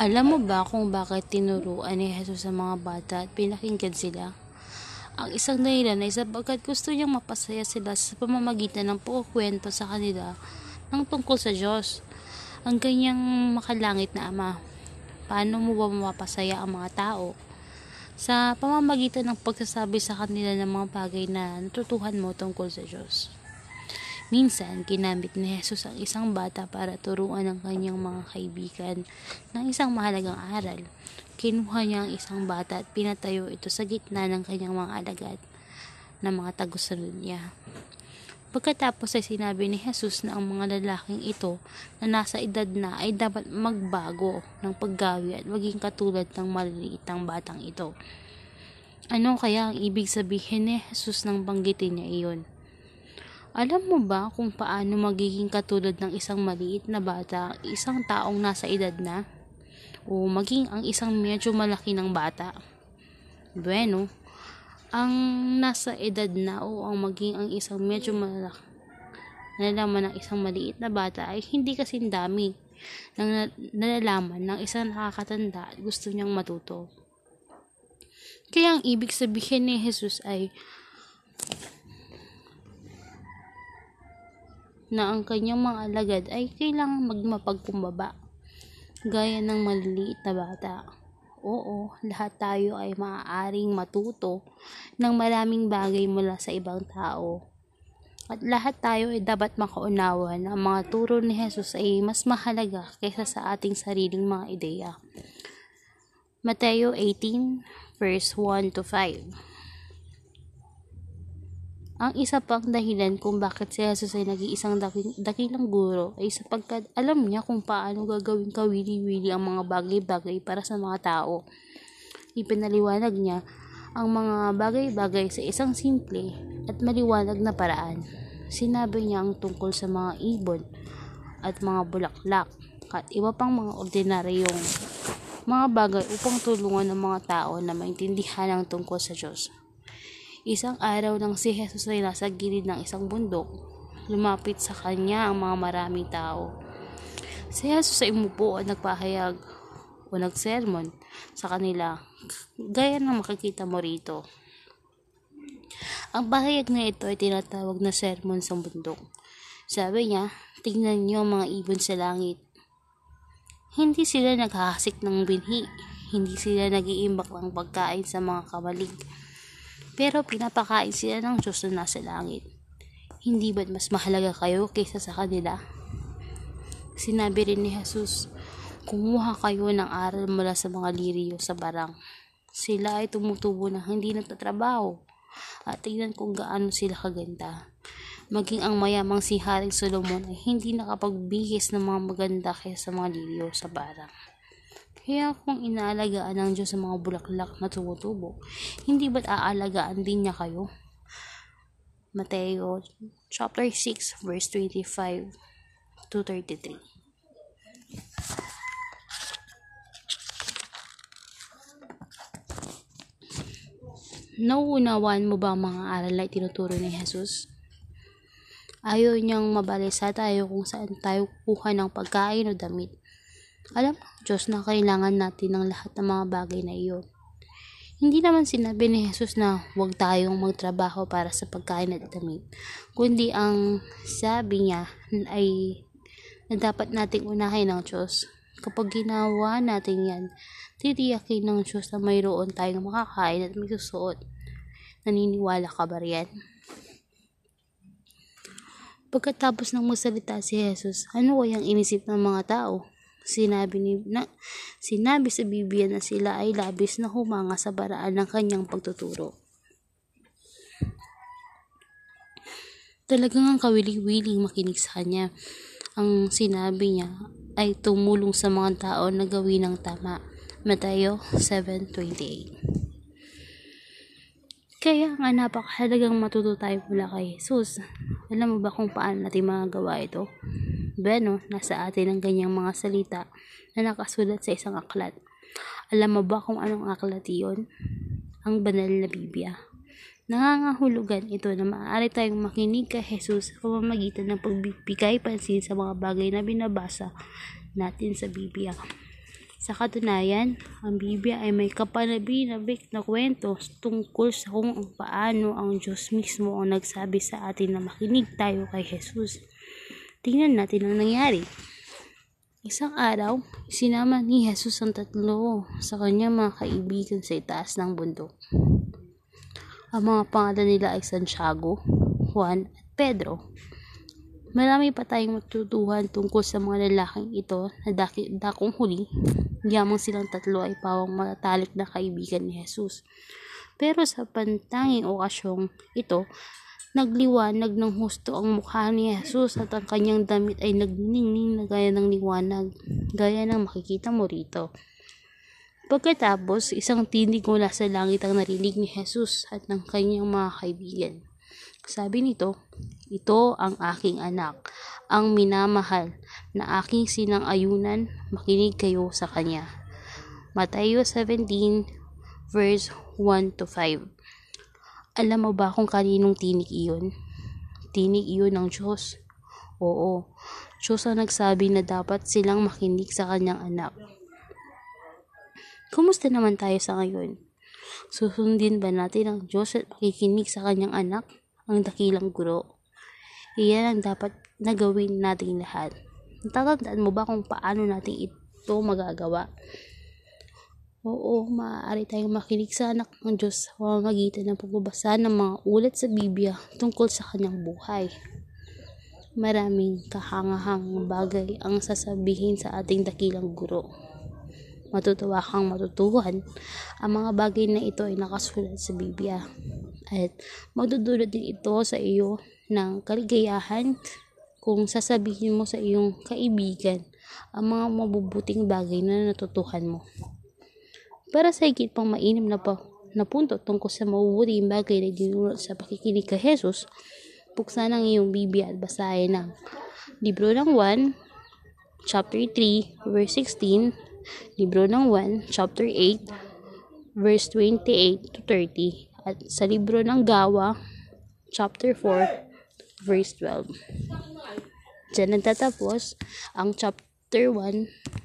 Alam mo ba kung bakit tinuruan ni Jesus sa mga bata at pinakinggan sila? Ang isang dahilan ay sapagkat gusto niyang mapasaya sila sa pamamagitan ng pagkukwento sa kanila ng tungkol sa Diyos. Ang kanyang makalangit na Ama. Paano mo ba mapasaya ang mga tao? Sa pamamagitan ng pagsasabi sa kanila ng mga bagay na natutuhan mo tungkol sa Diyos. Minsan, ginamit ni Jesus ang isang bata para turuan ang kanyang mga kaibigan ng isang mahalagang aral. Kinuha niya ang isang bata at pinatayo ito sa gitna ng kanyang mga alagad na mga tagusunod niya. Pagkatapos ay sinabi ni Jesus na ang mga lalaking ito na nasa edad na ay dapat magbago ng paggawi at maging katulad ng maliliitang batang ito. Ano kaya ang ibig sabihin ni Jesus nang banggitin niya iyon? Alam mo ba kung paano magiging katulad ng isang maliit na bata, isang taong nasa edad na? O maging ang isang medyo malaki ng bata? Bueno, ang nasa edad na o ang maging ang isang medyo malaki nalalaman ng isang maliit na bata ay hindi kasing dami ng nalalaman ng isang nakakatanda at gusto niyang matuto. Kaya ang ibig sabihin ni Jesus ay na ang kanyang mga alagad ay kailangang magmapagkumbaba, gaya ng maliliit na bata. Oo, lahat tayo ay maaaring matuto ng maraming bagay mula sa ibang tao. At lahat tayo ay dapat makaunawa na ang mga turo ni Jesus ay mas mahalaga kaysa sa ating sariling mga ideya. Mateo 18, verse 1 to 5 ang isa pang dahilan kung bakit si Jesus ay nag-iisang daking, dakilang guro ay sapagkat alam niya kung paano gagawin kawili-wili ang mga bagay-bagay para sa mga tao. Ipinaliwanag niya ang mga bagay-bagay sa isang simple at maliwanag na paraan. Sinabi niya ang tungkol sa mga ibon at mga bulaklak at iba pang mga ordinaryong mga bagay upang tulungan ng mga tao na maintindihan ang tungkol sa Diyos. Isang araw nang si Jesus ay nasa gilid ng isang bundok, lumapit sa kanya ang mga maraming tao. Si Jesus ay umupo at nagpahayag o nagsermon sa kanila, gaya ng makikita mo rito. Ang pahayag na ito ay tinatawag na sermon sa bundok. Sabi niya, tingnan niyo ang mga ibon sa langit. Hindi sila naghahasik ng binhi. Hindi sila nag-iimbak ng pagkain sa mga kamalig pero pinapakain sila ng Diyos na nasa langit. Hindi ba't mas mahalaga kayo kaysa sa kanila? Sinabi rin ni Jesus, kumuha kayo ng aral mula sa mga liriyo sa barang. Sila ay tumutubo na hindi nagtatrabaho at tingnan kung gaano sila kaganda. Maging ang mayamang si Haring Solomon ay hindi nakapagbihis ng mga maganda kaysa sa mga liriyo sa barang. Kaya kung inaalagaan ng Diyos sa mga bulaklak na tumutubo, hindi ba't aalagaan din niya kayo? Mateo chapter 6 verse 25 to 33 Nauunawaan mo ba ang mga aral ay tinuturo ni Jesus? Ayaw niyang mabalisa tayo kung saan tayo kukuha ng pagkain o damit. Alam Diyos na kailangan natin ng lahat ng mga bagay na iyon. Hindi naman sinabi ni Jesus na huwag tayong magtrabaho para sa pagkain at damit, kundi ang sabi niya ay na dapat nating unahin ng Diyos. Kapag ginawa natin yan, titiyakin ng Diyos na mayroon tayong makakain at may susuot. Naniniwala ka ba riyan? Pagkatapos ng magsalita si Jesus, ano kayang inisip ng mga tao? Sinabi, ni, na, sinabi sa Biblia na sila ay labis na humanga sa paraan ng kanyang pagtuturo. Talagang ang kawili-wiling makinig sa kanya. Ang sinabi niya ay tumulong sa mga tao na gawin ng tama. Mateo 7.28 Kaya nga napakahalagang matuto tayo mula kay Jesus. Alam mo ba kung paano natin magagawa ito? Bueno, nasa atin ang ganyang mga salita na nakasulat sa isang aklat. Alam mo ba kung anong aklat iyon? Ang banal na Biblia. Nangangahulugan ito na maaari tayong makinig kay Jesus sa pamamagitan ng pagbibigay pansin sa mga bagay na binabasa natin sa Biblia. Sa katunayan, ang Biblia ay may kapanabi-nabik na kwento tungkol sa kung paano ang Diyos mismo ang nagsabi sa atin na makinig tayo kay Jesus. Tingnan natin ang nangyari. Isang araw, sinama ni Jesus ang tatlo sa kanyang mga kaibigan sa itaas ng bundok. Ang mga pangalan nila ay Santiago, Juan at Pedro. Marami pa tayong matutuhan tungkol sa mga lalaking ito na daki, dakong huli. Yamang silang tatlo ay pawang matalik na kaibigan ni Jesus. Pero sa pantanging okasyong ito, nagliwanag ng husto ang mukha ni Jesus at ang kanyang damit ay nagniningning na gaya ng liwanag, gaya ng makikita mo rito. Pagkatapos, isang tinig mula sa langit ang narinig ni Jesus at ng kanyang mga kaibigan. Sabi nito, ito ang aking anak, ang minamahal, na aking sinang-ayunan, makinig kayo sa kanya. Mateo 17, verse 1 to 5. Alam mo ba kung kaninong tinig iyon? Tinig iyon ng Diyos. Oo, Diyos ang nagsabi na dapat silang makinig sa kanyang anak. Kumusta naman tayo sa ngayon? Susundin ba natin ang Diyos at makikinig sa kanyang anak? ang dakilang guro. Iyan ang dapat na gawin nating lahat. Natatandaan mo ba kung paano natin ito magagawa? Oo, maaari tayong makinig sa anak ng Diyos sa pamamagitan ng pagbabasa ng mga ulat sa Biblia tungkol sa kanyang buhay. Maraming kahangahang bagay ang sasabihin sa ating dakilang guro. Matutuwa kang matutuhan. Ang mga bagay na ito ay nakasulat sa Biblia at magdudulot din ito sa iyo ng kaligayahan kung sasabihin mo sa iyong kaibigan ang mga mabubuting bagay na natutuhan mo. Para sa higit pang mainim na, pa, na punto tungkol sa mabubuting bagay na dinulot sa pakikinig kay Jesus, buksan ang iyong Biblia at basahin ng Libro ng 1, chapter 3, verse 16, Libro ng 1, chapter 8, verse 28 to 30, at sa libro ng Gawa, chapter 4, verse 12. Diyan nagtatapos ang chapter 1